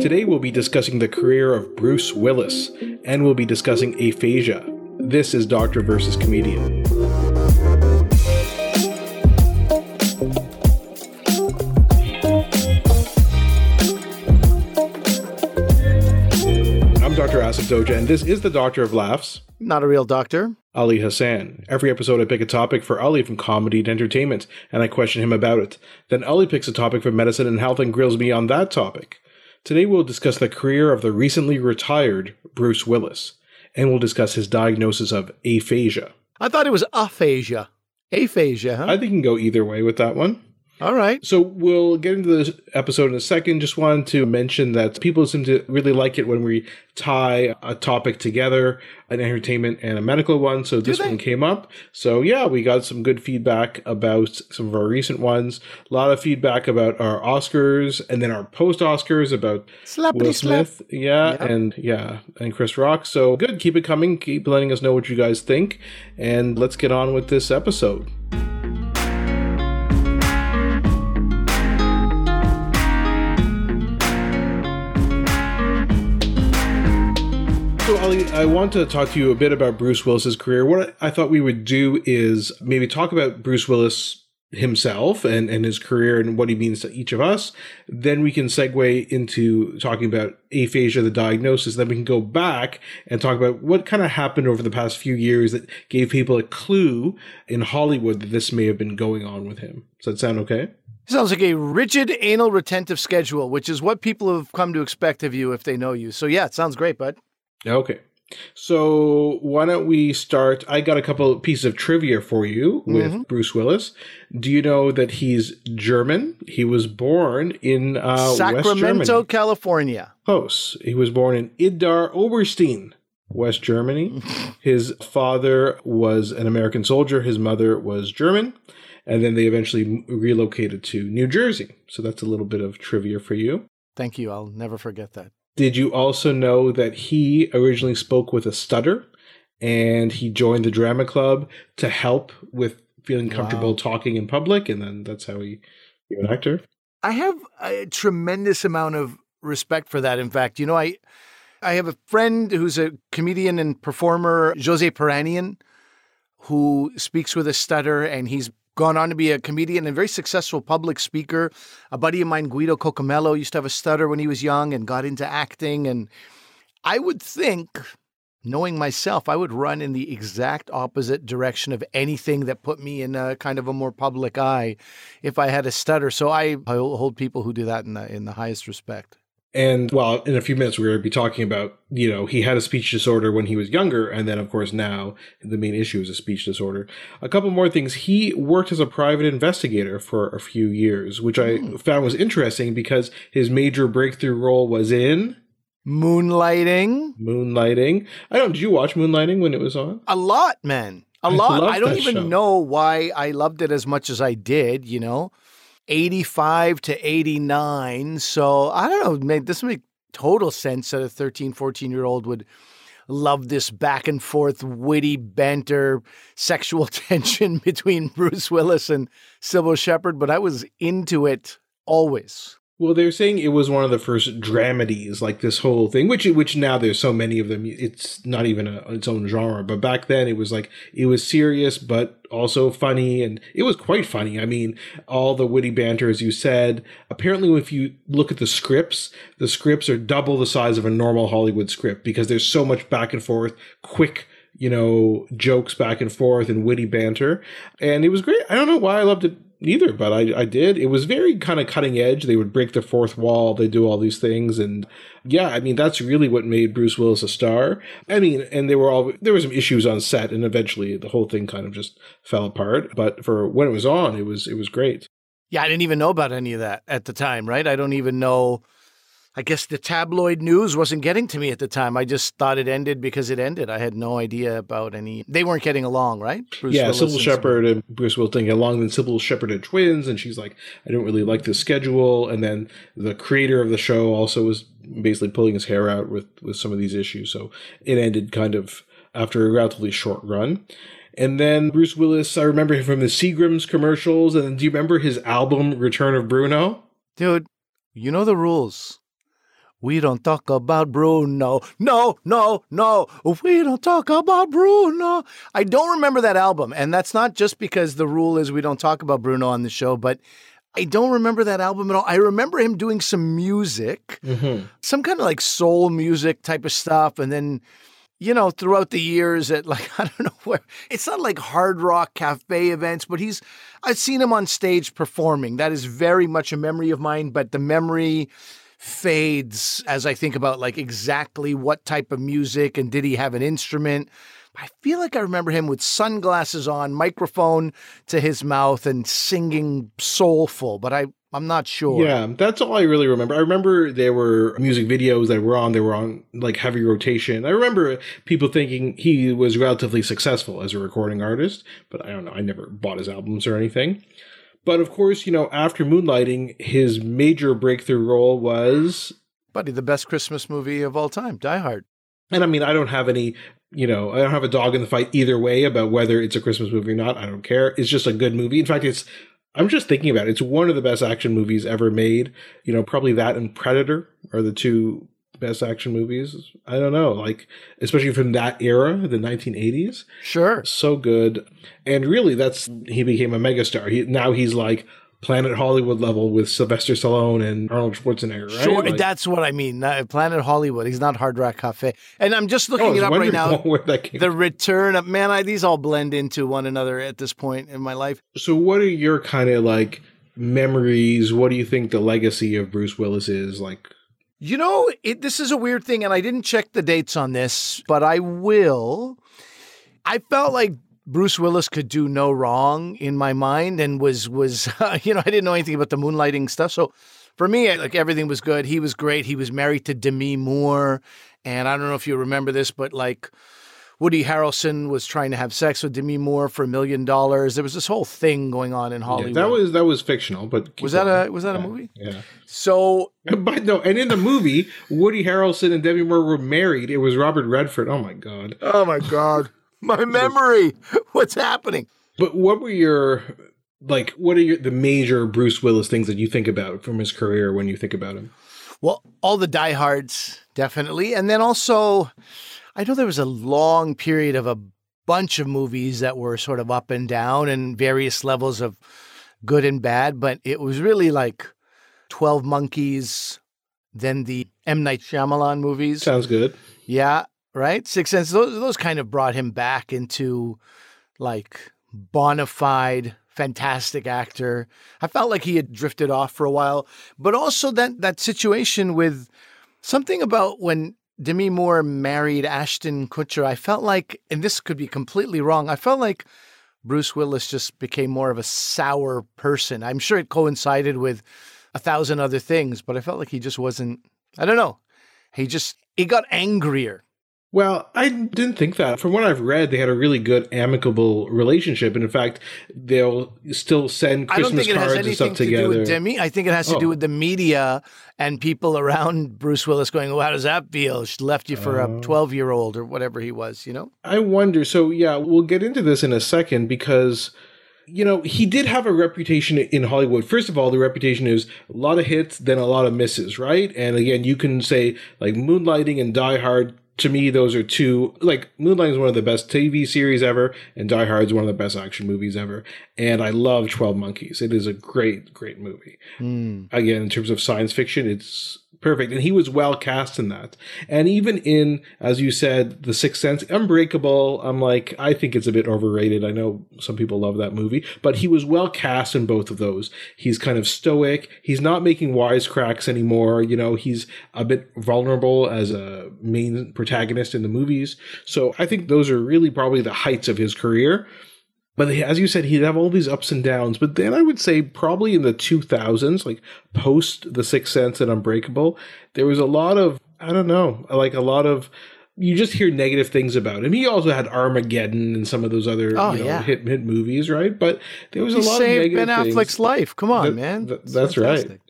Today we'll be discussing the career of Bruce Willis, and we'll be discussing aphasia. This is Doctor versus Comedian. I'm Dr. Asif Doja, and this is the Doctor of Laughs. Not a real doctor. Ali Hassan. Every episode, I pick a topic for Ali from comedy to entertainment, and I question him about it. Then Ali picks a topic for medicine and health and grills me on that topic. Today, we'll discuss the career of the recently retired Bruce Willis, and we'll discuss his diagnosis of aphasia. I thought it was aphasia. Aphasia, huh? I think you can go either way with that one. All right. So we'll get into this episode in a second. Just wanted to mention that people seem to really like it when we tie a topic together, an entertainment and a medical one. So this one came up. So yeah, we got some good feedback about some of our recent ones. A lot of feedback about our Oscars and then our post Oscars about Slappity Will slap. Smith. Yeah, Yeah. and yeah, and Chris Rock. So good. Keep it coming. Keep letting us know what you guys think. And let's get on with this episode. I want to talk to you a bit about Bruce Willis's career. What I thought we would do is maybe talk about Bruce Willis himself and, and his career and what he means to each of us. Then we can segue into talking about aphasia, the diagnosis. Then we can go back and talk about what kind of happened over the past few years that gave people a clue in Hollywood that this may have been going on with him. Does that sound okay? Sounds like a rigid anal retentive schedule, which is what people have come to expect of you if they know you. So yeah, it sounds great, bud. Okay. So why don't we start? I got a couple of pieces of trivia for you with Bruce Willis. Do you know that he's German? He was born in uh, Sacramento. California. Close. He was born in Idar Oberstein, West Germany. His father was an American soldier. His mother was German. And then they eventually relocated to New Jersey. So that's a little bit of trivia for you. Thank you. I'll never forget that. Did you also know that he originally spoke with a stutter and he joined the drama club to help with feeling comfortable Wow. talking in public? And then that's how he became an actor. I have a tremendous amount of respect for that. In fact, you know, I I have a friend who's a comedian and performer, Jose Peranian, who speaks with a stutter, and he's gone on to be a comedian and very successful public speaker. A buddy of mine, Guido Cocomello, used to have a stutter when he was young and got into acting. And I would think, knowing myself, I would run in the exact opposite direction of anything that put me in a kind of a more public eye if I had a stutter. So I, I hold people who do that in the in the highest respect. And well, in a few minutes, we're going to be talking about, you know, he had a speech disorder when he was younger. And then, of course, now the main issue is a speech disorder. A couple more things. He worked as a private investigator for a few years, which I hmm. found was interesting because his major breakthrough role was in Moonlighting, Moonlighting. I don't, did you watch Moonlighting when it was on? a lot, man, a I lot. I don't even show. know why I loved it as much as I did. You know, eighty five to eighty nine. So I don't know. This make total sense that a 13, 14 year old would love this back and forth, witty banter, sexual tension between Bruce Willis and Cybill Shepherd. But I was into it always. Well, they're saying it was one of the first dramedies, like this whole thing, which which now there's so many of them, it's not even a, its own genre. But back then, it was like it was serious, but also funny, and it was quite funny. I mean, all the witty banter, as you said. Apparently, if you look at the scripts, the scripts are double the size of a normal Hollywood script because there's so much back and forth, quick. You know, jokes back and forth and witty banter. And it was great. I don't know why I loved it either, but I, I did. It was very kind of cutting edge. They would break the fourth wall. They do all these things. And yeah, I mean, that's really what made Bruce Willis a star. I mean, and they were all, there were some issues on set and eventually the whole thing kind of just fell apart. But for when it was on, it was, it was great. Yeah, I didn't even know about any of that at the time, right? I don't even know. I guess the tabloid news wasn't getting to me at the time. I just thought it ended because it ended. I had no idea about any. They weren't getting along, right? Bruce yeah, Willis Cybill Shepherd and Bruce Willis didn't get along. Then Cybill Shepherd had twins, and she's like, I don't really like this schedule. And then the creator of the show also was basically pulling his hair out with with some of these issues. So it ended kind of after a relatively short run. And then Bruce Willis, I remember him from the Seagram's commercials. And then do you remember his album Return of Bruno? Dude, You know the rules. We don't talk about Bruno. No, no, no. We don't talk about Bruno. I don't remember that album. And that's not just because the rule is we don't talk about Bruno on the show, but I don't remember that album at all. I remember him doing some music, Mm-hmm. some kind of like soul music type of stuff. And then, you know, throughout the years at like, I don't know where, it's not like hard rock cafe events, but he's, I've seen him on stage performing. That is very much a memory of mine, but the memory fades as I think about like exactly what type of music and did he have an instrument. I feel like I remember him with sunglasses on, microphone to his mouth, and singing soulful, but I, I'm not sure. Yeah, that's all I really remember. I remember there were music videos that were on, they were on like heavy rotation. I remember people thinking he was relatively successful as a recording artist, but I don't know. I never bought his albums or anything. But of course, you know, after Moonlighting, his major breakthrough role was Buddy, the best Christmas movie of all time, Die Hard. And I mean, I don't have any, you know, I don't have a dog in the fight either way about whether it's a Christmas movie or not. I don't care. It's just a good movie. In fact, it's, I'm just thinking about it. It's one of the best action movies ever made. You know, probably that and Predator are the two best action movies. I don't know, like, especially from that era, the 1980s. Sure. So good. And really, that's, he became a megastar. He, now he's like, Planet Hollywood level with Sylvester Stallone and Arnold Schwarzenegger, right? Sure, Like- that's what I mean. Planet Hollywood. He's not Hard Rock Cafe. And I'm just Oh, looking it up right now. where that came The return of man, I, these all blend into one another at this point in my life. So, what are your kind of like memories? What do you think the legacy of Bruce Willis is? Like, You know, it, this is a weird thing, and I didn't check the dates on this, but I will. I felt like Bruce Willis could do no wrong in my mind, and was was you know I didn't know anything about the moonlighting stuff, so for me, like everything was good. He was great. He was married to Demi Moore, and I don't know if you remember this, but like. Woody Harrelson was trying to have sex with Demi Moore for a million dollars. There was this whole thing going on in yeah, Hollywood. that was that was fictional, but was that going. a was that a movie? Yeah, So but no, and in the movie, Woody Harrelson and Demi Moore were married. It was Robert Redford. Oh my god! Oh my God. My memory. What's happening? But what were your like? What are your the major Bruce Willis things that you think about from his career when you think about him? Well, all the diehards, definitely. And then also, I know there was a long period of a bunch of movies that were sort of up and down and various levels of good and bad, but it was really like 12 Monkeys, then the M. Night Shyamalan movies. Sounds good. Yeah, right. Six Sense. Those those kind of brought him back into like bona fide, fantastic actor. I felt like he had drifted off for a while, but also that that situation with something about when Demi Moore married Ashton Kutcher. I felt like, and this could be completely wrong. I felt like Bruce Willis just became more of a sour person. I'm sure it coincided with a thousand other things, but I felt like he just wasn't. I don't know. He just he got angrier. Well, I didn't think that. From what I've read, they had a really good, amicable relationship, and in fact, they'll still send I don't Christmas think it has cards and anything stuff to together. do with Demi. I think it has to Oh. do with the media and people around Bruce Willis going, "Well, how does that feel? She left you for Oh. a twelve-year-old or whatever he was." You know? I wonder. So yeah, we'll get into this in a second because you know he did have a reputation in Hollywood. First of all, the reputation is a lot of hits, then a lot of misses, right? And again, you can say like Moonlighting and Die Hard. To me, those are two like Moonlight is one of the best TV series ever, and Die Hard is one of the best action movies ever. And I love Twelve Monkeys. It is a great, great movie. Hmm. Again, in terms of science fiction, it's perfect. And he was well cast in that. And even in, as you said, The Sixth Sense, Unbreakable, I'm like, I think it's a bit overrated. I know some people love that movie, but he was well cast in both of those. He's kind of stoic. He's not making wisecracks anymore. You know, he's a bit vulnerable as a main protagonist in the movies. So I think those are really probably the heights of his career. But as you said, he'd have all these ups and downs. But then I would say probably in the 2000s, like post The Sixth Sense and Unbreakable, there was a lot of, I don't know, like a lot of, you just hear negative things about him. He also had Armageddon and some of those other Oh, you know, yeah. hit, hit movies, right? But there was He a lot of negative Ben things. Affleck's life. Come on, That- man. that- that's right.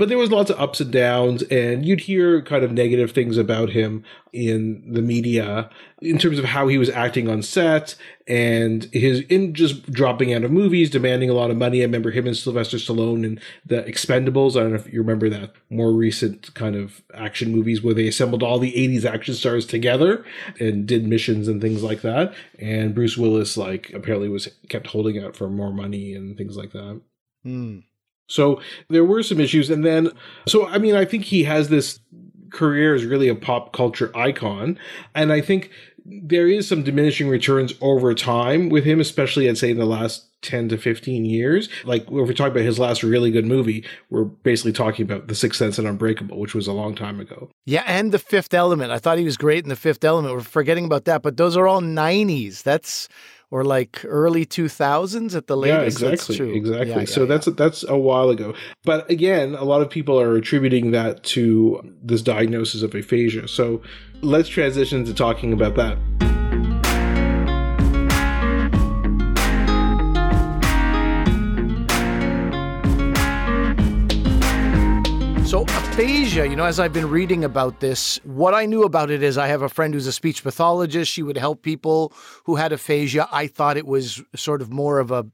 But there was lots of ups and downs, and you'd hear kind of negative things about him in the media in terms of how he was acting on set and his in just dropping out of movies, demanding a lot of money. I remember him and Sylvester Stallone in the Expendables. I don't know if you remember that more recent kind of action movies where they assembled all the 80s action stars together and did missions and things like that. And Bruce Willis, like, apparently was kept holding out for more money and things like that. Hmm. So there were some issues. And then, so I mean, I think he has this career as really a pop culture icon. And I think there is some diminishing returns over time with him, especially I'd say in the last 10 to 15 years. Like if we're talking about his last really good movie, we're basically talking about The Sixth Sense and Unbreakable, which was a long time ago. Yeah, and The Fifth Element. I thought he was great in The Fifth Element. We're forgetting about that, but those are all 90s. That's or like early 2000s at the latest. Yeah, exactly. Exactly. Yeah, so yeah. that's that's a while ago. But again, a lot of people are attributing that to this diagnosis of aphasia. So let's transition to talking about that. So aphasia, you know, as I've been reading about this, what I knew about it is I have a friend who's a speech pathologist. She would help people who had aphasia. I thought it was sort of more of a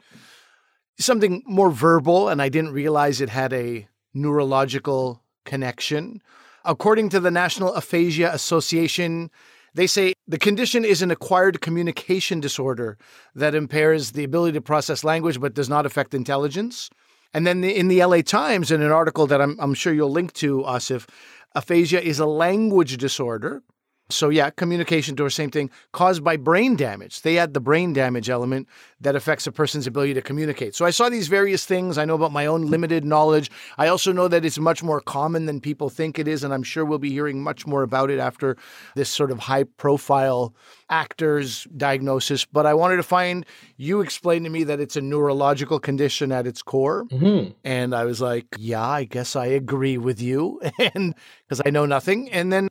something more verbal, and I didn't realize it had a neurological connection. According to the National Aphasia Association, they say the condition is an acquired communication disorder that impairs the ability to process language but does not affect intelligence. And then in the LA Times, in an article that I'm, I'm sure you'll link to, Asif, aphasia is a language disorder. So, yeah, communication disorder, same thing, caused by brain damage. They add the brain damage element that affects a person's ability to communicate. So, I saw these various things. I know about my own limited knowledge. I also know that it's much more common than people think it is. And I'm sure we'll be hearing much more about it after this sort of high profile actor's diagnosis. But I wanted to find you explained to me that it's a neurological condition at its core. Mm-hmm. And I was like, yeah, I guess I agree with you. and because I know nothing. And then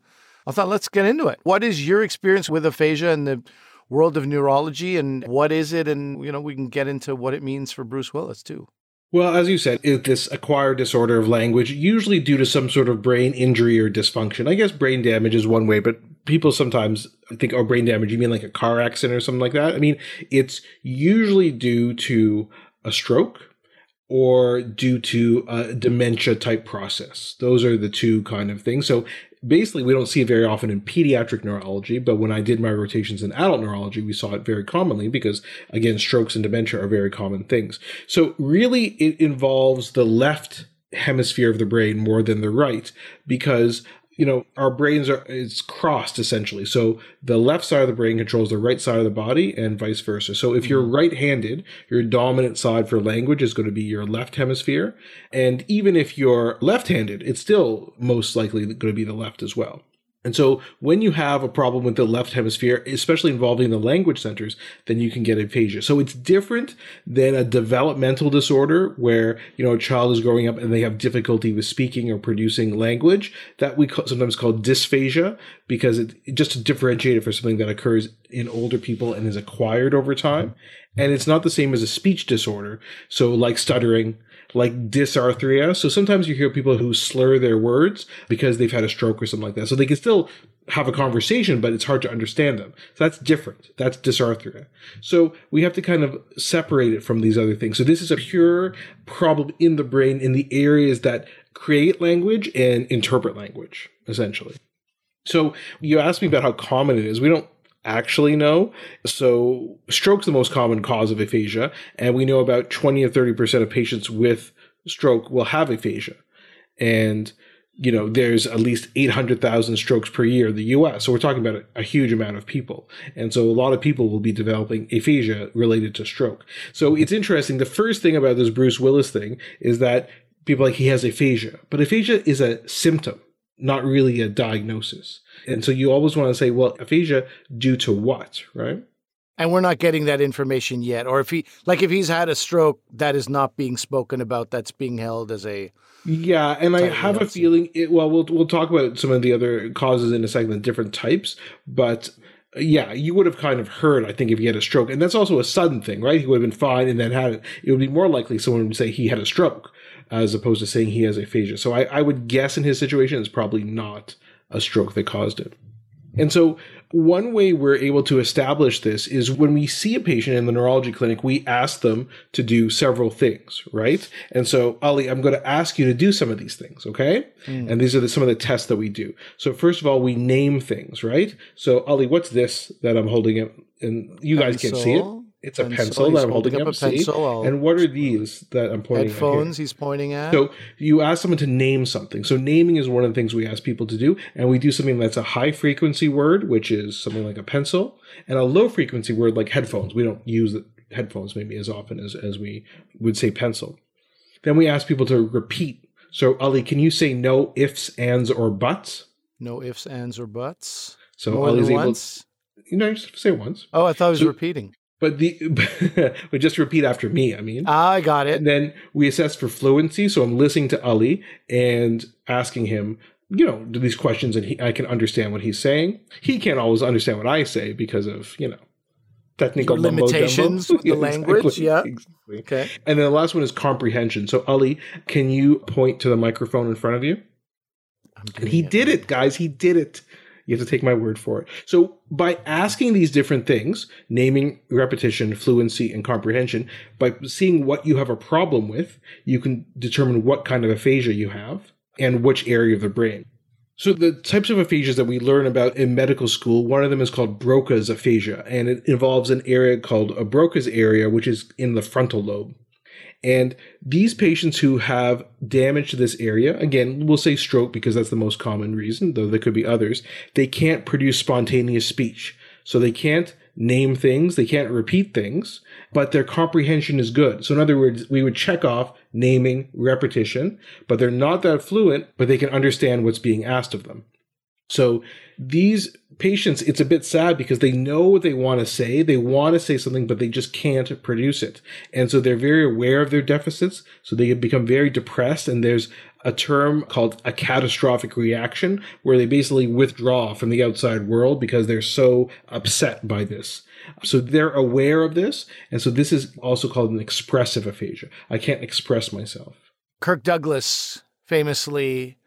I thought, let's get into it. What is your experience with aphasia in the world of neurology and what is it? And, you know, we can get into what it means for Bruce Willis too. Well, as you said, it's this acquired disorder of language, usually due to some sort of brain injury or dysfunction. I guess brain damage is one way, but people sometimes think, oh, brain damage, you mean like a car accident or something like that? I mean, it's usually due to a stroke or due to a dementia type process. Those are the two kind of things. So basically, we don't see it very often in pediatric neurology, but when I did my rotations in adult neurology, we saw it very commonly because, again, strokes and dementia are very common things. So really, it involves the left hemisphere of the brain more than the right because you know our brains are it's crossed essentially. So the left side of the brain controls the right side of the body and vice versa. So if you're mm-hmm. right-handed your dominant side for language is going to be your left hemisphere. And even if you're left-handed it's still most likely going to be the left as well and so when you have a problem with the left hemisphere, especially involving the language centers, then you can get aphasia. So it's different than a developmental disorder where, you know, a child is growing up and they have difficulty with speaking or producing language that we sometimes call dysphasia because it just to differentiate it for something that occurs in older people and is acquired over time. And it's not the same as a speech disorder. So like stuttering, like dysarthria. So sometimes you hear people who slur their words because they've had a stroke or something like that. So they can still have a conversation, but it's hard to understand them. So that's different. That's dysarthria. So we have to kind of separate it from these other things. So this is a pure problem in the brain in the areas that create language and interpret language, essentially. So you asked me about how common it is. We don't actually know. So stroke's the most common cause of aphasia, and we know about 20 or 30% of patients with stroke will have aphasia. And you know, there's at least 800,000 strokes per year in the US. So we're talking about a, a, huge amount of people. And so a lot of people will be developing aphasia related to stroke. So it's interesting. The first thing about this Bruce Willis thing is that people like he has aphasia, but aphasia is a symptom, not really a diagnosis. And so you always want to say, well, aphasia due to what, right? And we're not getting that information yet. Or if he, like, if he's had a stroke, that is not being spoken about. That's being held as a. Yeah, and I have a feeling. It, well, we'll we'll talk about some of the other causes in a second, different types. But uh, yeah, you would have kind of heard, I think, if he had a stroke, and that's also a sudden thing, right? He would have been fine and then had it. It would be more likely someone would say he had a stroke as opposed to saying he has aphasia. So I, I would guess in his situation, it's probably not a stroke that caused it. And so, one way we're able to establish this is when we see a patient in the neurology clinic, we ask them to do several things, right? And so, Ali, I'm going to ask you to do some of these things, okay? Mm. And these are the, some of the tests that we do. So, first of all, we name things, right? So, Ali, what's this that I'm holding? It, and you guys can't see it. It's a pencil, that I'm holding, up. A pencil. And what are these that I'm pointing at? Headphones he's pointing at. So you ask someone to name something. So naming is one of the things we ask people to do. And we do something that's a high frequency word, which is something like a pencil, and a low frequency word like headphones. We don't use headphones maybe as often as, as we would say pencil. Then we ask people to repeat. So Ali, can you say no ifs, ands, or buts? No ifs, ands, or buts. So More Ali's able. Once? You know, just say once. Oh, I thought I was so, repeating. But the but just repeat after me. I mean, I got it. And then we assess for fluency. So I'm listening to Ali and asking him, you know, these questions, and he, I can understand what he's saying. He can't always understand what I say because of you know technical limitations with the yeah, language. Exactly, yeah. Exactly. Okay. And then the last one is comprehension. So Ali, can you point to the microphone in front of you? And he it. did it, guys. He did it. You have to take my word for it. So by asking these different things, naming, repetition, fluency, and comprehension, by seeing what you have a problem with, you can determine what kind of aphasia you have and which area of the brain. So the types of aphasias that we learn about in medical school, one of them is called Broca's aphasia, and it involves an area called a Broca's area, which is in the frontal lobe. And these patients who have damage to this area, again, we'll say stroke because that's the most common reason, though there could be others, they can't produce spontaneous speech. So they can't name things, they can't repeat things, but their comprehension is good. So in other words, we would check off naming, repetition, but they're not that fluent, but they can understand what's being asked of them. So these patients, it's a bit sad because they know what they want to say. They want to say something, but they just can't produce it. And so they're very aware of their deficits. So they become very depressed. And there's a term called a catastrophic reaction where they basically withdraw from the outside world because they're so upset by this. So they're aware of this. And so this is also called an expressive aphasia. I can't express myself. Kirk Douglas famously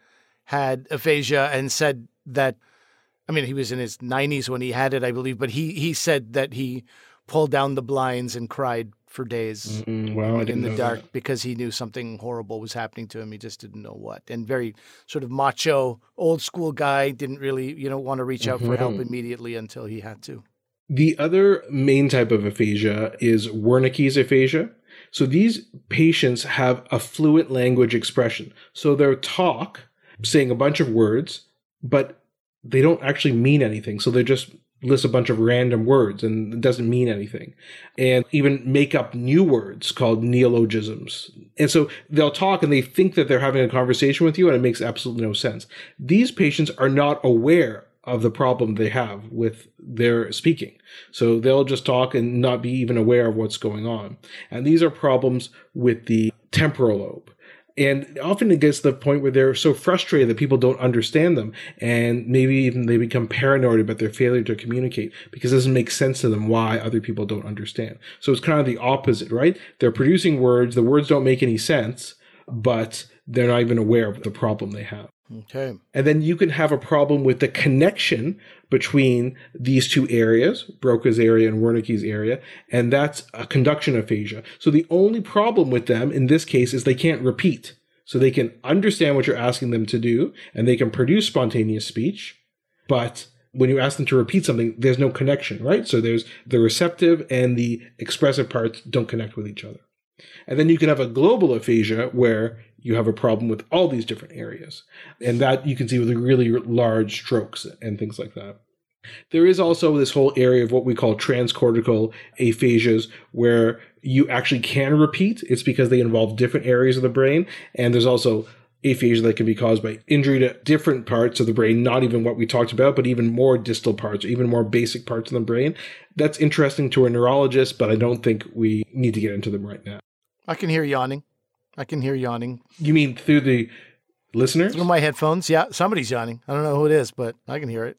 had aphasia and said that I mean, he was in his 90s when he had it, I believe, but he he said that he pulled down the blinds and cried for days well, in the dark that. because he knew something horrible was happening to him. He just didn't know what. And very sort of macho, old school guy, didn't really, you know, want to reach out mm-hmm. for help mm-hmm. immediately until he had to. The other main type of aphasia is Wernicke's aphasia. So these patients have a fluent language expression. So they'll talk, saying a bunch of words, but they don't actually mean anything. So they just list a bunch of random words and it doesn't mean anything. And even make up new words called neologisms. And so they'll talk and they think that they're having a conversation with you and it makes absolutely no sense. These patients are not aware of the problem they have with their speaking. So they'll just talk and not be even aware of what's going on. And these are problems with the temporal lobe. And often it gets to the point where they're so frustrated that people don't understand them. And maybe even they become paranoid about their failure to communicate because it doesn't make sense to them why other people don't understand. So it's kind of the opposite, right? They're producing words, the words don't make any sense, but they're not even aware of the problem they have. Okay. And then you can have a problem with the connection between these two areas, Broca's area and Wernicke's area, and that's a conduction aphasia. So the only problem with them in this case is they can't repeat. So they can understand what you're asking them to do and they can produce spontaneous speech, but when you ask them to repeat something, there's no connection, right? So there's the receptive and the expressive parts don't connect with each other. And then you can have a global aphasia where you have a problem with all these different areas. And that you can see with really large strokes and things like that. There is also this whole area of what we call transcortical aphasias where you actually can repeat. It's because they involve different areas of the brain. And there's also aphasia that can be caused by injury to different parts of the brain, not even what we talked about, but even more distal parts, or even more basic parts of the brain. That's interesting to a neurologist, but I don't think we need to get into them right now. I can hear yawning. I can hear yawning. You mean through the listeners? Through my headphones. Yeah, somebody's yawning. I don't know who it is, but I can hear it.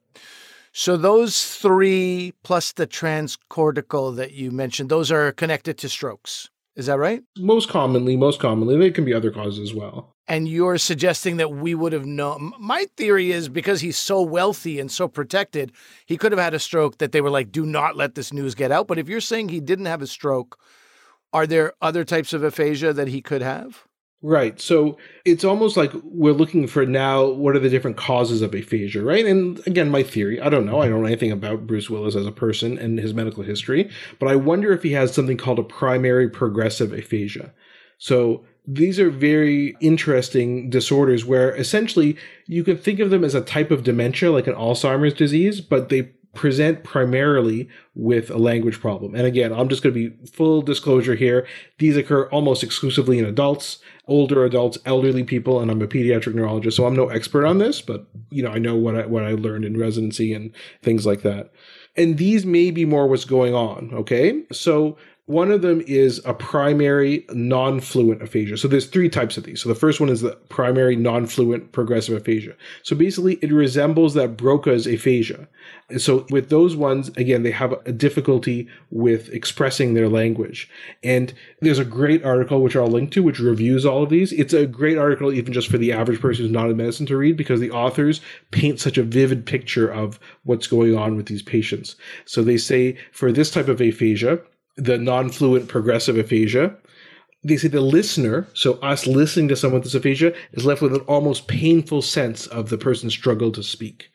So those three plus the transcortical that you mentioned, those are connected to strokes Is that right? Most commonly, most commonly, there can be other causes as well. And you're suggesting that we would have known. My theory is because he's so wealthy and so protected, he could have had a stroke that they were like, do not let this news get out. But if you're saying he didn't have a stroke, are there other types of aphasia that he could have? Right. So it's almost like we're looking for now what are the different causes of aphasia, right? And again, my theory, I don't know. I don't know anything about Bruce Willis as a person and his medical history, but I wonder if he has something called a primary progressive aphasia. So these are very interesting disorders where essentially you can think of them as a type of dementia, like an Alzheimer's disease, but they present primarily with a language problem. And again, I'm just going to be full disclosure here. These occur almost exclusively in adults, older adults, elderly people, and I'm a pediatric neurologist, so I'm no expert on this, but you know, I know what I what I learned in residency and things like that. And these may be more what's going on, okay? So one of them is a primary non-fluent aphasia. So there's three types of these. So the first one is the primary non-fluent progressive aphasia. So basically it resembles that Broca's aphasia. And so with those ones, again, they have a difficulty with expressing their language. And there's a great article, which I'll link to, which reviews all of these. It's a great article, even just for the average person who's not in medicine to read, because the authors paint such a vivid picture of what's going on with these patients. So they say for this type of aphasia, the non-fluent progressive aphasia. They say the listener, so us listening to someone with this aphasia, is left with an almost painful sense of the person's struggle to speak.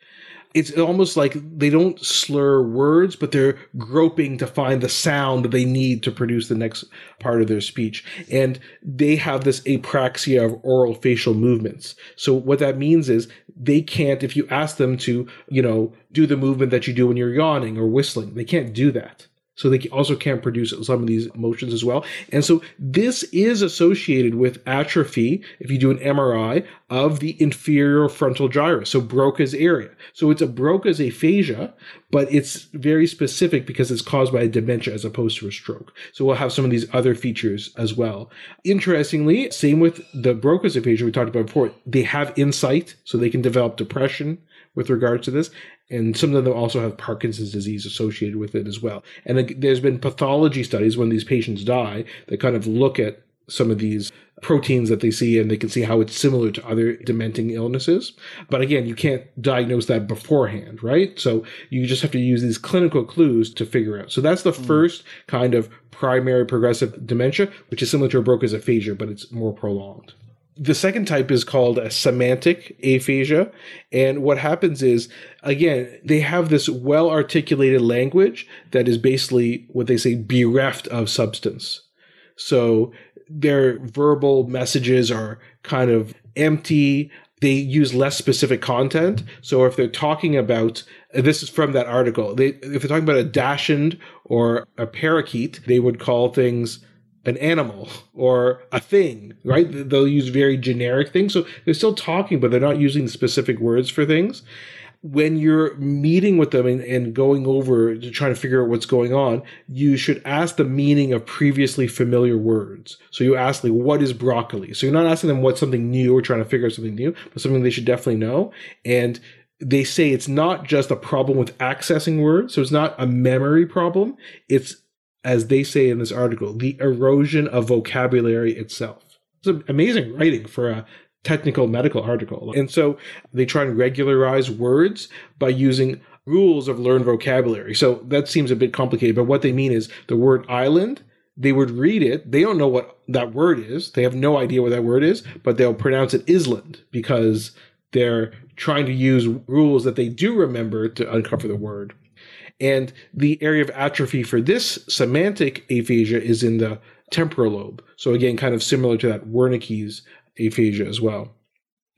It's almost like they don't slur words, but they're groping to find the sound that they need to produce the next part of their speech. And they have this apraxia of oral facial movements. So what that means is they can't, if you ask them to, you know, do the movement that you do when you're yawning or whistling, they can't do that so they also can't produce some of these emotions as well. And so this is associated with atrophy, if you do an MRI, of the inferior frontal gyrus, so Broca's area. So it's a Broca's aphasia, but it's very specific because it's caused by a dementia as opposed to a stroke. So we'll have some of these other features as well. Interestingly, same with the Broca's aphasia we talked about before, they have insight, so they can develop depression with regards to this. And some of them also have Parkinson's disease associated with it as well. And there's been pathology studies when these patients die that kind of look at some of these proteins that they see and they can see how it's similar to other dementing illnesses. But again, you can't diagnose that beforehand, right? So you just have to use these clinical clues to figure out. So that's the mm. first kind of primary progressive dementia, which is similar to a Broca's aphasia, but it's more prolonged. The second type is called a semantic aphasia. And what happens is, again, they have this well articulated language that is basically what they say bereft of substance. So their verbal messages are kind of empty. They use less specific content. So if they're talking about, this is from that article, they, if they're talking about a dachshund or a parakeet, they would call things an animal or a thing, right? They'll use very generic things. So they're still talking, but they're not using specific words for things. When you're meeting with them and, and going over to try to figure out what's going on, you should ask the meaning of previously familiar words. So you ask, like, what is broccoli? So you're not asking them what's something new or trying to figure out something new, but something they should definitely know. And they say it's not just a problem with accessing words. So it's not a memory problem. It's as they say in this article, the erosion of vocabulary itself. It's amazing writing for a technical medical article. And so they try and regularize words by using rules of learned vocabulary. So that seems a bit complicated, but what they mean is the word island, they would read it. They don't know what that word is. They have no idea what that word is, but they'll pronounce it island because they're trying to use rules that they do remember to uncover the word. And the area of atrophy for this semantic aphasia is in the temporal lobe. So again, kind of similar to that Wernicke's aphasia as well.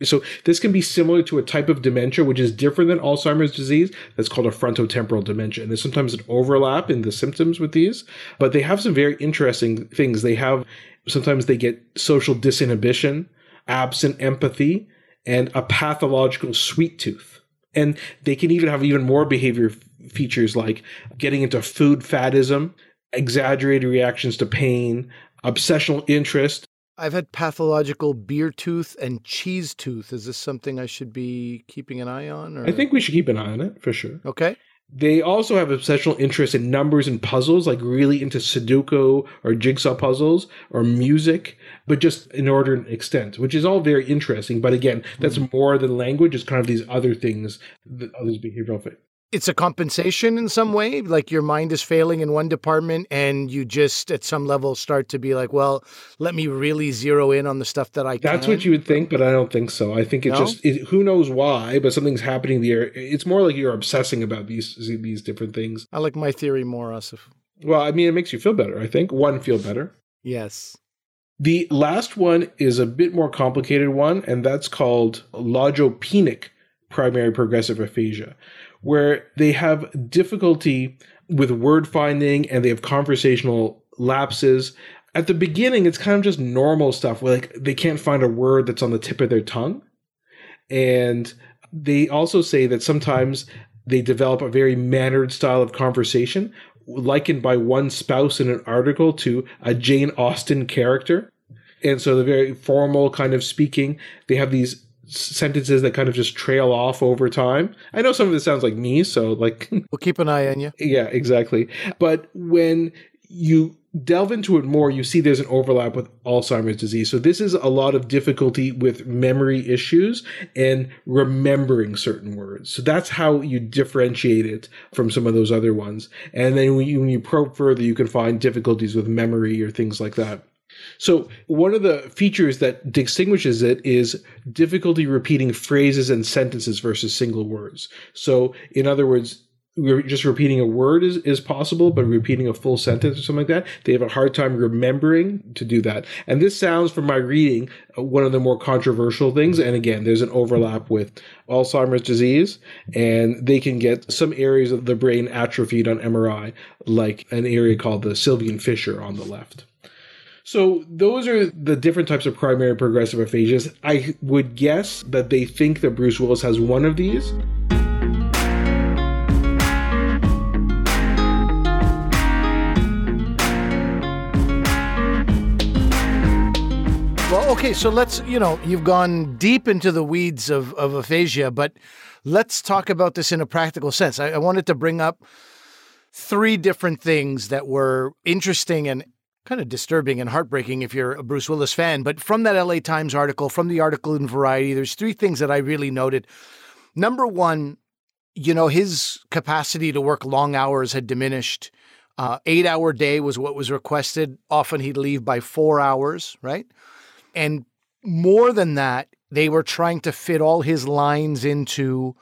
So this can be similar to a type of dementia, which is different than Alzheimer's disease. That's called a frontotemporal dementia. And there's sometimes an overlap in the symptoms with these, but they have some very interesting things. They have, sometimes they get social disinhibition, absent empathy, and a pathological sweet tooth. And they can even have even more behavior features like getting into food faddism, exaggerated reactions to pain, obsessional interest. I've had pathological beer tooth and cheese tooth. Is this something I should be keeping an eye on? Or? I think we should keep an eye on it for sure. Okay. They also have special interest in numbers and puzzles, like really into Sudoku or jigsaw puzzles or music, but just in order and extent, which is all very interesting. But again, that's mm-hmm. more than language, it's kind of these other things that others behavioral it's a compensation in some way like your mind is failing in one department and you just at some level start to be like well let me really zero in on the stuff that i that's can. what you would think but i don't think so. I think it no? just it, who knows why but something's happening there it's more like you're obsessing about these these different things. I like my theory more asif. Well i mean it makes you feel better i think. One feel better. Yes. The last one is a bit more complicated one and that's called logopenic primary progressive aphasia where they have difficulty with word finding and they have conversational lapses. At the beginning, it's kind of just normal stuff where like they can't find a word that's on the tip of their tongue. And they also say that sometimes they develop a very mannered style of conversation, likened by one spouse in an article to a Jane Austen character. And so the very formal kind of speaking, they have these sentences that kind of just trail off over time. I know some of this sounds like me, so like we'll keep an eye on you. Yeah, exactly. But when you delve into it more, you see there's an overlap with Alzheimer's disease. So this is a lot of difficulty with memory issues and remembering certain words. So that's how you differentiate it from some of those other ones. And then when you, when you probe further, you can find difficulties with memory or things like that. So, one of the features that distinguishes it is difficulty repeating phrases and sentences versus single words. So, in other words, we're just repeating a word is, is possible, but repeating a full sentence or something like that, they have a hard time remembering to do that. And this sounds, from my reading, uh, one of the more controversial things. And again, there's an overlap with Alzheimer's disease, and they can get some areas of the brain atrophied on MRI, like an area called the Sylvian fissure on the left. So those are the different types of primary progressive aphasias. I would guess that they think that Bruce Willis has one of these. Well, okay, so let's, you know, you've gone deep into the weeds of, of aphasia, but let's talk about this in a practical sense. I, I wanted to bring up three different things that were interesting and kind of disturbing and heartbreaking if you're a Bruce Willis fan. But from that LA Times article, from the article in Variety, there's three things that I really noted. Number one, you know, his capacity to work long hours had diminished. Uh, eight hour day was what was requested. Often he'd leave by four hours, right? And more than that, they were trying to fit all his lines into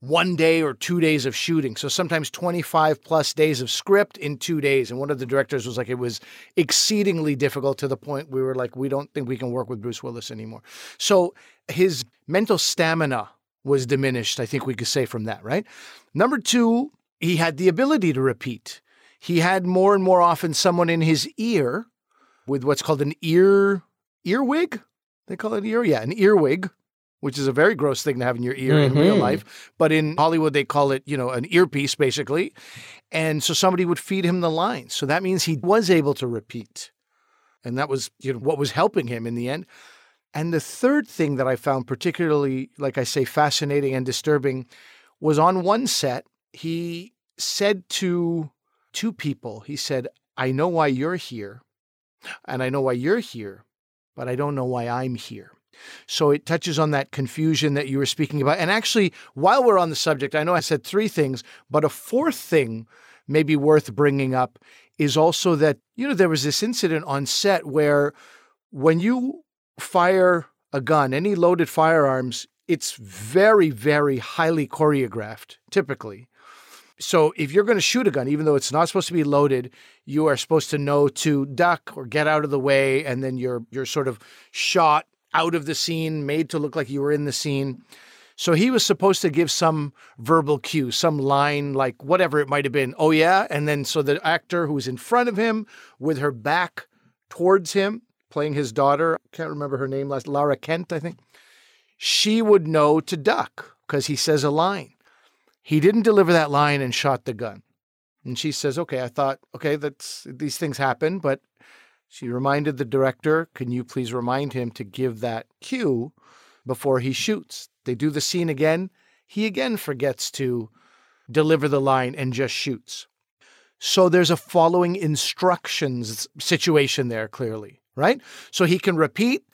one day or two days of shooting. So sometimes 25 plus days of script in two days. And one of the directors was like, it was exceedingly difficult to the point we were like, we don't think we can work with Bruce Willis anymore. So his mental stamina was diminished, I think we could say from that, right? Number two, he had the ability to repeat. He had more and more often someone in his ear with what's called an ear earwig. They call it ear, yeah, an earwig which is a very gross thing to have in your ear mm-hmm. in real mm-hmm. life. But in Hollywood, they call it, you know, an earpiece, basically. And so somebody would feed him the lines. So that means he was able to repeat. And that was, you know, what was helping him in the end. And the third thing that I found particularly, like I say, fascinating and disturbing was on one set, he said to two people, he said, I know why you're here, and I know why you're here, but I don't know why I'm here. So it touches on that confusion that you were speaking about. And actually, while we're on the subject, I know I said three things, but a fourth thing maybe worth bringing up is also that, you know, there was this incident on set where when you fire a gun, any loaded firearms, it's very, very highly choreographed, typically. So if you're going to shoot a gun, even though it's not supposed to be loaded, you are supposed to know to duck or get out of the way, and then you're you're sort of shot out of the scene, made to look like you were in the scene. So he was supposed to give some verbal cue, some line like whatever it might have been. Oh, yeah. And then so the actor who was in front of him with her back towards him, playing his daughter, I can't remember her name last, Lala Kent, I think, she would know to duck because he says a line. He didn't deliver that line and shot the gun. And she says, okay, I thought, okay, that's these things happen, but she reminded the director, Can you please remind him to give that cue before he shoots? They do the scene again. He again forgets to deliver the line and just shoots. So there's a following instructions situation there, clearly, right? So he can repeat,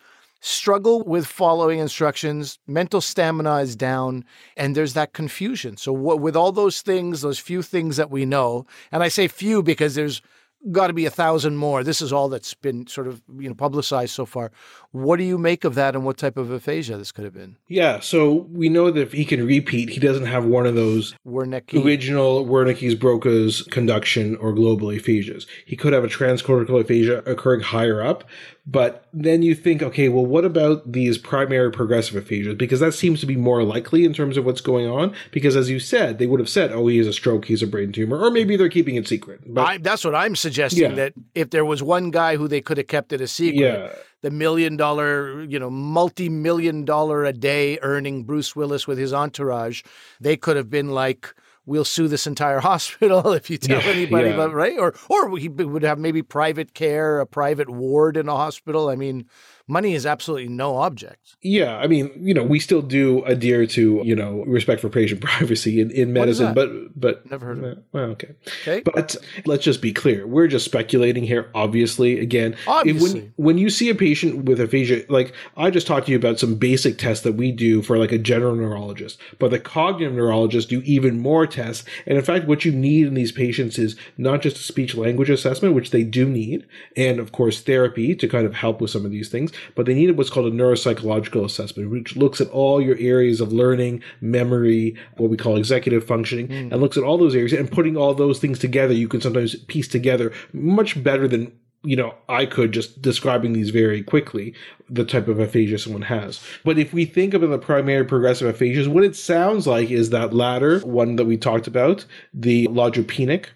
struggle with following instructions, mental stamina is down, and there's that confusion. So, with all those things, those few things that we know, and I say few because there's got to be a thousand more. This is all that's been sort of you know publicized so far. What do you make of that, and what type of aphasia this could have been? Yeah, so we know that if he can repeat, he doesn't have one of those Wernicke. original Wernicke's Broca's conduction or global aphasias. He could have a transcortical aphasia occurring higher up, but then you think, okay, well, what about these primary progressive aphasias? Because that seems to be more likely in terms of what's going on. Because as you said, they would have said, oh, he has a stroke, he's a brain tumor, or maybe they're keeping it secret. But I, that's what I'm suggesting. Yeah. That if there was one guy who they could have kept it a secret, yeah. The million dollar, you know, multi million dollar a day earning Bruce Willis with his entourage, they could have been like we'll sue this entire hospital if you tell yeah, anybody yeah. about right or or he would have maybe private care a private ward in a hospital i mean money is absolutely no object. Yeah, I mean, you know, we still do adhere to you know respect for patient privacy in, in medicine, but but never heard of it. Well, okay, okay. But let's just be clear: we're just speculating here. Obviously, again, obviously, when when you see a patient with aphasia, like I just talked to you about some basic tests that we do for like a general neurologist, but the cognitive neurologists do even more tests. And in fact, what you need in these patients is not just a speech language assessment, which they do need, and of course therapy to kind of help with some of these things but they needed what's called a neuropsychological assessment, which looks at all your areas of learning, memory, what we call executive functioning, mm. and looks at all those areas. And putting all those things together, you can sometimes piece together much better than you know, I could just describing these very quickly, the type of aphasia someone has. But if we think about the primary progressive aphasias, what it sounds like is that latter one that we talked about, the logopenic,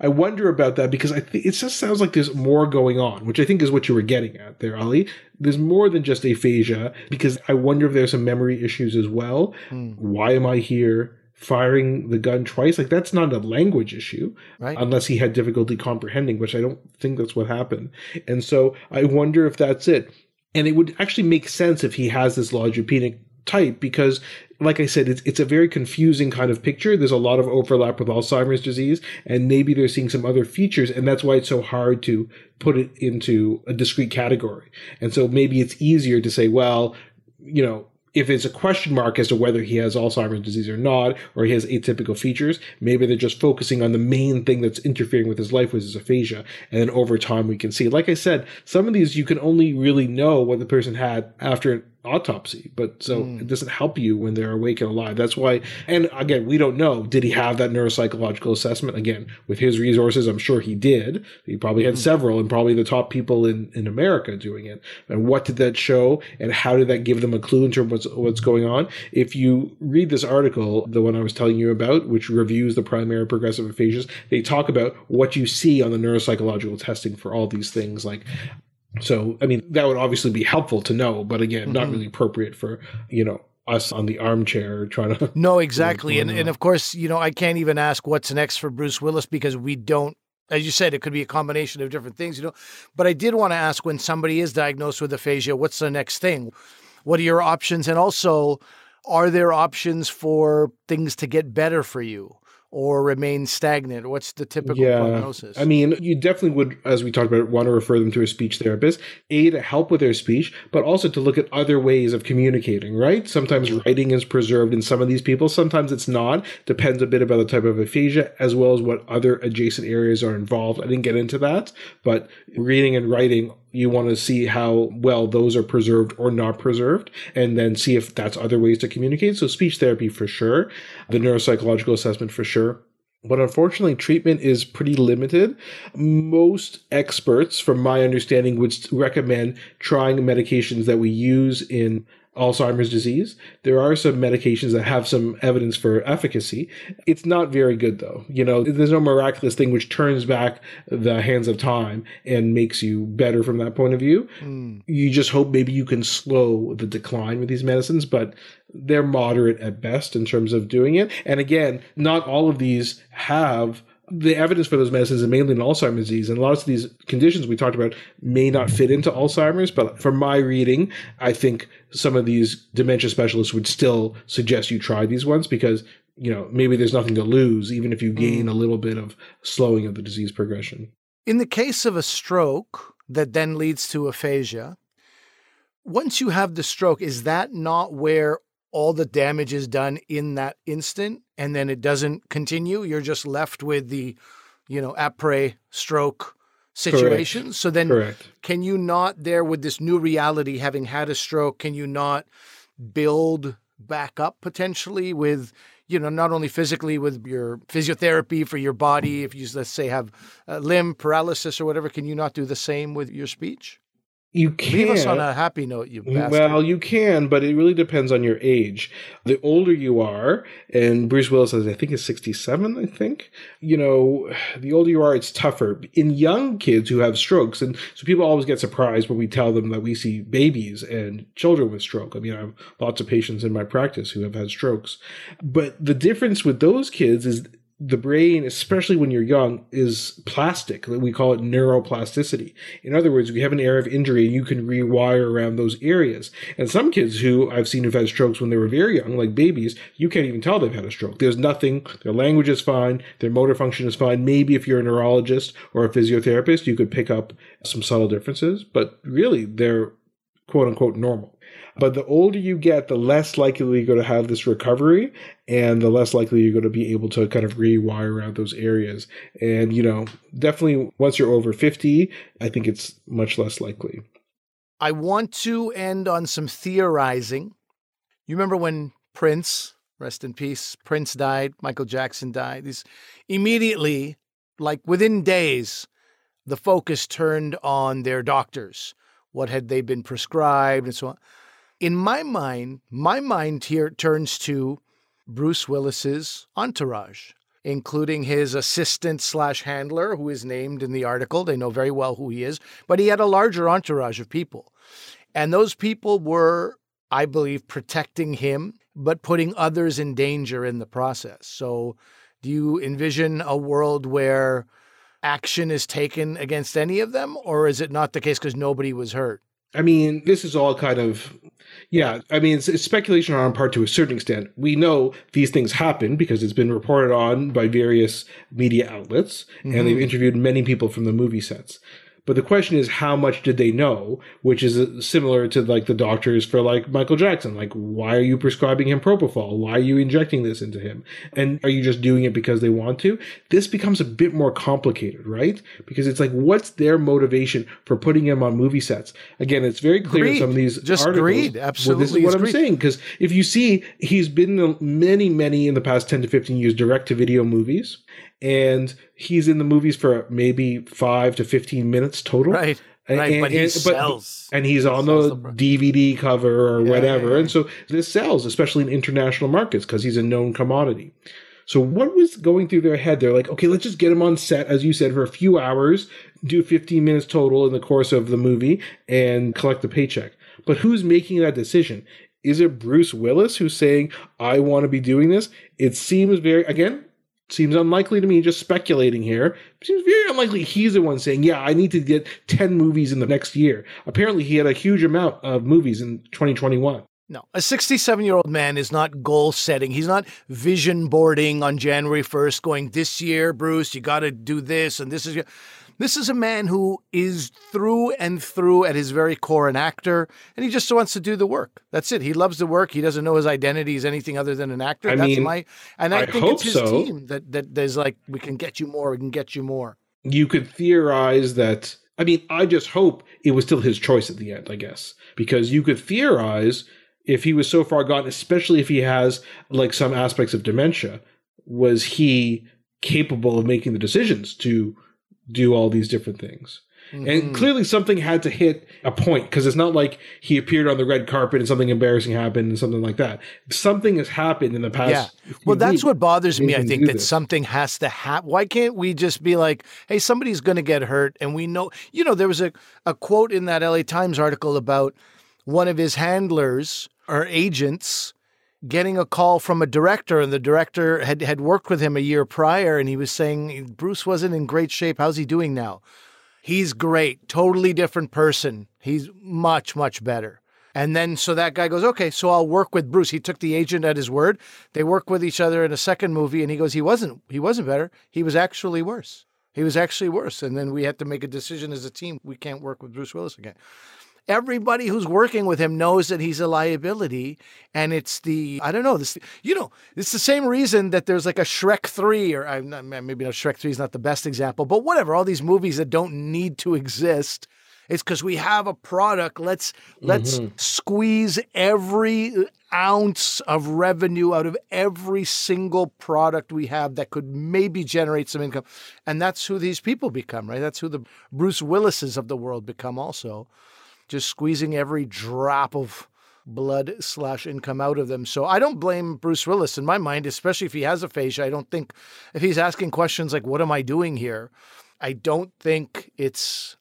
I wonder about that because I think it just sounds like there's more going on, which I think is what you were getting at there, Ali. There's more than just aphasia because I wonder if there's some memory issues as well. Hmm. Why am I here? Firing the gun twice, like that's not a language issue, right. unless he had difficulty comprehending, which I don't think that's what happened. And so I wonder if that's it. And it would actually make sense if he has this logopenic type because like I said, it's it's a very confusing kind of picture. There's a lot of overlap with Alzheimer's disease, and maybe they're seeing some other features, and that's why it's so hard to put it into a discrete category. And so maybe it's easier to say, well, you know, if it's a question mark as to whether he has Alzheimer's disease or not, or he has atypical features, maybe they're just focusing on the main thing that's interfering with his life, which is aphasia. And then over time, we can see. Like I said, some of these you can only really know what the person had after autopsy but so mm. it doesn't help you when they're awake and alive. That's why and again we don't know did he have that neuropsychological assessment? Again with his resources i'm sure he did. He probably had mm. several and probably the top people in in america doing it. And what did that show and how did that give them a clue in terms of what's, what's going on? If you read this article the one i was telling you about which reviews the primary progressive aphasias they talk about what you see on the neuropsychological testing for all these things like so, I mean, that would obviously be helpful to know, but again, mm-hmm. not really appropriate for, you know, us on the armchair trying to. No, exactly. and, and of course, you know, I can't even ask what's next for Bruce Willis because we don't, as you said, it could be a combination of different things, you know. But I did want to ask when somebody is diagnosed with aphasia, what's the next thing? What are your options? And also, are there options for things to get better for you? Or remain stagnant? What's the typical yeah. prognosis? I mean, you definitely would, as we talked about, want to refer them to a speech therapist, A, to help with their speech, but also to look at other ways of communicating, right? Sometimes writing is preserved in some of these people, sometimes it's not. Depends a bit about the type of aphasia, as well as what other adjacent areas are involved. I didn't get into that, but reading and writing you want to see how well those are preserved or not preserved, and then see if that's other ways to communicate. So, speech therapy for sure, the neuropsychological assessment for sure. But unfortunately, treatment is pretty limited. Most experts, from my understanding, would recommend trying medications that we use in Alzheimer's disease. There are some medications that have some evidence for efficacy. It's not very good though. You know, there's no miraculous thing which turns back the hands of time and makes you better from that point of view. Mm. You just hope maybe you can slow the decline with these medicines, but they're moderate at best in terms of doing it. And again, not all of these have the evidence for those medicines is mainly in Alzheimer's disease, and lots of these conditions we talked about may not fit into Alzheimer's. But from my reading, I think some of these dementia specialists would still suggest you try these ones because you know, maybe there's nothing to lose, even if you gain mm. a little bit of slowing of the disease progression. In the case of a stroke that then leads to aphasia, once you have the stroke, is that not where all the damage is done in that instant and then it doesn't continue? You're just left with the, you know, après stroke situation. Correct. So then Correct. can you not there with this new reality having had a stroke, can you not build back up potentially with you know, not only physically with your physiotherapy for your body, if you, let's say, have limb paralysis or whatever, can you not do the same with your speech? You can leave us on a happy note, you mm, bastard. Well, you can, but it really depends on your age. The older you are, and Bruce Willis, says, I think, is sixty-seven. I think you know, the older you are, it's tougher. In young kids who have strokes, and so people always get surprised when we tell them that we see babies and children with stroke. I mean, I have lots of patients in my practice who have had strokes, but the difference with those kids is the brain, especially when you're young, is plastic. We call it neuroplasticity. In other words, you have an area of injury, and you can rewire around those areas. And some kids who I've seen who've had strokes when they were very young, like babies, you can't even tell they've had a stroke. There's nothing. Their language is fine. Their motor function is fine. Maybe if you're a neurologist or a physiotherapist, you could pick up some subtle differences, but really they're quote unquote normal. But the older you get, the less likely you're going to have this recovery and the less likely you're going to be able to kind of rewire around those areas. And, you know, definitely once you're over 50, I think it's much less likely. I want to end on some theorizing. You remember when Prince, rest in peace, Prince died, Michael Jackson died. These immediately, like within days, the focus turned on their doctors. What had they been prescribed and so on in my mind, my mind here turns to Bruce Willis's entourage, including his assistant slash handler, who is named in the article. They know very well who he is, but he had a larger entourage of people. And those people were, I believe, protecting him, but putting others in danger in the process. So, do you envision a world where action is taken against any of them, or is it not the case because nobody was hurt? I mean, this is all kind of, yeah. I mean, it's, it's, speculation on our part to a certain extent. We know these things happen because it's been reported on by various media outlets, mm-hmm. and they've mm-hmm. interviewed many people from the movie sets. But the question is, how much did they know? Which is uh, similar to like the doctors for like Michael Jackson. Like, why are you prescribing him propofol? Why are you injecting this into him? And are you just doing it because they want to? This becomes a bit more complicated, right? Because it's like, what's their motivation for putting him on movie sets? Again, it's very clear greed. in some of these just articles. Greed. Absolutely, well, this is what I'm greed. saying. Because if you see, he's been in many, many in the past 10 to 15 years direct to video movies and he's in the movies for maybe five to fifteen minutes total. Right. Right, and, but he and, sells. But, and he's on the, the DVD cover or yeah, whatever. Yeah, yeah. And so this sells, especially in international markets, because he's a known commodity. So what was going through their head? They're like, okay, let's just get him on set, as you said, for a few hours, do 15 minutes total in the course of the movie, and collect the paycheck. But who's making that decision? Is it Bruce Willis who's saying, I want to be doing this? It seems very, again, seems unlikely to me, just speculating here. Seems very unlikely he's the one saying, Yeah, I need to get 10 movies in the next year. Apparently, he had a huge amount of movies in 2021. No, a 67 year old man is not goal setting. He's not vision boarding on January 1st, going, This year, Bruce, you got to do this, and this is. This is a man who is through and through at his very core an actor, and he just wants to do the work. That's it. He loves the work. He doesn't know his identity is anything other than an actor. I That's mean, my, and I, I think it's his so. team that that there's like we can get you more. We can get you more. You could theorize that. I mean, I just hope it was still his choice at the end. I guess because you could theorize if he was so far gone, especially if he has like some aspects of dementia, was he capable of making the decisions to do all these different things. Mm-hmm. And clearly something had to hit a point because it's not like he appeared on the red carpet and something embarrassing happened and something like that. Something has happened in the past. Yeah. Well, that's what bothers me. I think that this. something has to happen. Why can't we just be like, hey, somebody's going to get hurt and we know, you know, there was a, a quote in that LA Times article about one of his handlers or agents getting a call from a director, and the director had, had worked with him a year prior, and he was saying, Bruce wasn't in great shape. How's he doing now? He's great, totally different person. He's much, much better. And then so that guy goes, okay, so I'll work with Bruce. He took the agent at his word. They work with each other in a second movie, and he goes, he wasn't, he wasn't better. He was actually worse. He was actually worse. And then we had to make a decision as a team. We can't work with Bruce Willis again. Everybody who's working with him knows that he's a liability, and it's the I don't know this. You know, it's the same reason that there's like a Shrek three, or I'm not, maybe not Shrek three is not the best example, but whatever. All these movies that don't need to exist it's because we have a product. Let's let's mm-hmm. squeeze every ounce of revenue out of every single product we have that could maybe generate some income. And that's who these people become, right? That's who the Bruce Willises of the world become also. Just squeezing every drop of blood slash income out of them. So I don't blame Bruce Willis in my mind, especially if he has aphasia. I don't think if he's asking questions like, what am I doing here? I don't think it's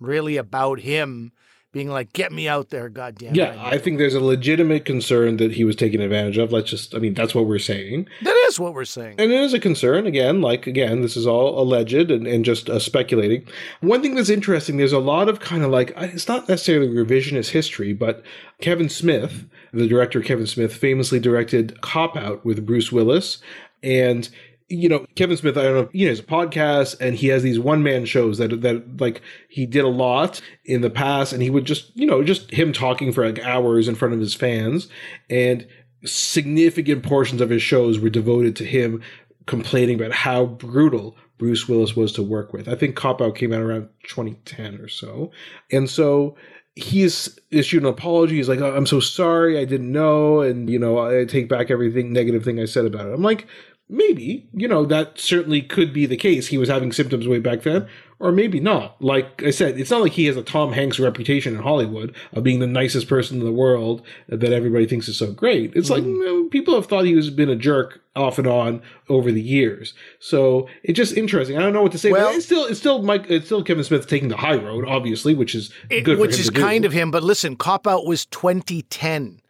really about him being like, "Get me out there, goddamn." Yeah, I, I think there's a legitimate concern that he was taken advantage of. Let's just, I mean, that's what we're saying. That is what we're saying, and it is a concern. Again, like again, this is all alleged and, and just uh, speculating. One thing that's interesting, there's a lot of kind of like it's not necessarily revisionist history, but Kevin Smith, the director Kevin Smith, famously directed Cop Out with Bruce Willis, and you know, Kevin Smith, I don't know, you know, has a podcast and he has these one man shows that, that like he did a lot in the past and he would just, you know, just him talking for like hours in front of his fans and significant portions of his shows were devoted to him complaining about how brutal Bruce Willis was to work with. I think Cop Out came out around 2010 or so. And so he's issued an apology. He's like, oh, I'm so sorry. I didn't know. And, you know, I take back everything negative thing I said about it. I'm like, maybe, you know, that certainly could be the case. He was having symptoms way back then, or maybe not. Like I said, it's not like he has a Tom Hanks reputation in Hollywood of being the nicest person in the world that everybody thinks is so great. It's like mm-hmm. you people have thought he was been a jerk off and on over the years. So it's just interesting. I don't know what to say. Well, but it's still it's still Mike it's still Kevin Smith taking the high road, obviously, which is it, good. Which is kind of him. But listen, Cop Out was 2010.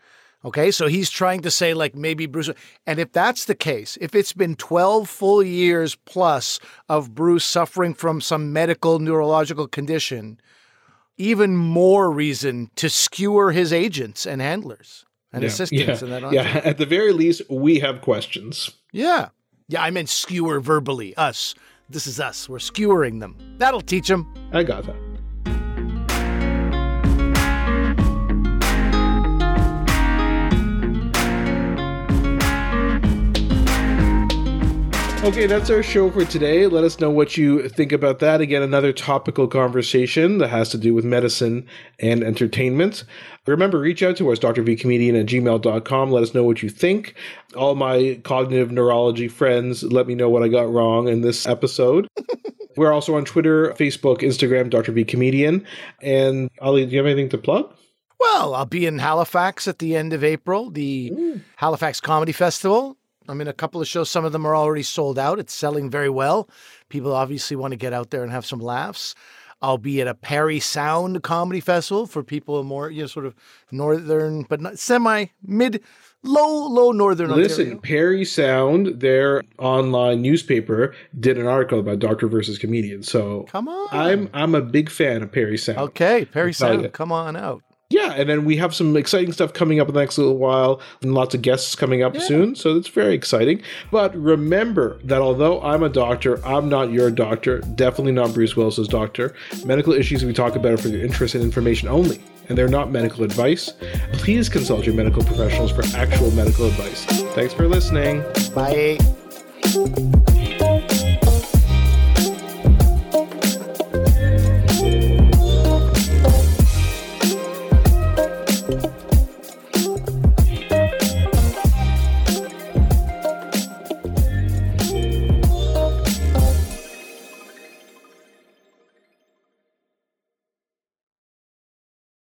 Okay, so he's trying to say, like, maybe Bruce. And if that's the case, if it's been 12 full years plus of Bruce suffering from some medical neurological condition, even more reason to skewer his agents and handlers and yeah, assistants. Yeah, and yeah, at the very least, we have questions. Yeah. Yeah, I meant skewer verbally, us. This is us. We're skewering them. That'll teach them. I got that. Okay, that's our show for today. Let us know what you think about that. Again, another topical conversation that has to do with medicine and entertainment. Remember, reach out to us, drvcomedian at gmail.com. Let us know what you think. All my cognitive neurology friends, let me know what I got wrong in this episode. We're also on Twitter, Facebook, Instagram, Dr. V Comedian. And Ali, do you have anything to plug? Well, I'll be in Halifax at the end of April, the Ooh. Halifax Comedy Festival. I mean, a couple of shows, some of them are already sold out. It's selling very well. People obviously want to get out there and have some laughs. I'll be at a Parry Sound Comedy Festival for people more, you know, sort of northern, but not semi mid, low, low northern. Listen, Ontario. Parry Sound, their online newspaper, did an article about Doctor versus Comedian. So come on, I'm I'm a big fan of Parry Sound. Okay, Parry Sound, come on out yeah, and then we have some exciting stuff coming up in the next little while, and lots of guests coming up yeah. soon. So it's very exciting. But remember that although I'm a doctor, I'm not your doctor. Definitely not Bruce Willis's doctor. Medical issues we talk about are for your interest and information only, and they're not medical advice. Please consult your medical professionals for actual medical advice. Thanks for listening. Bye.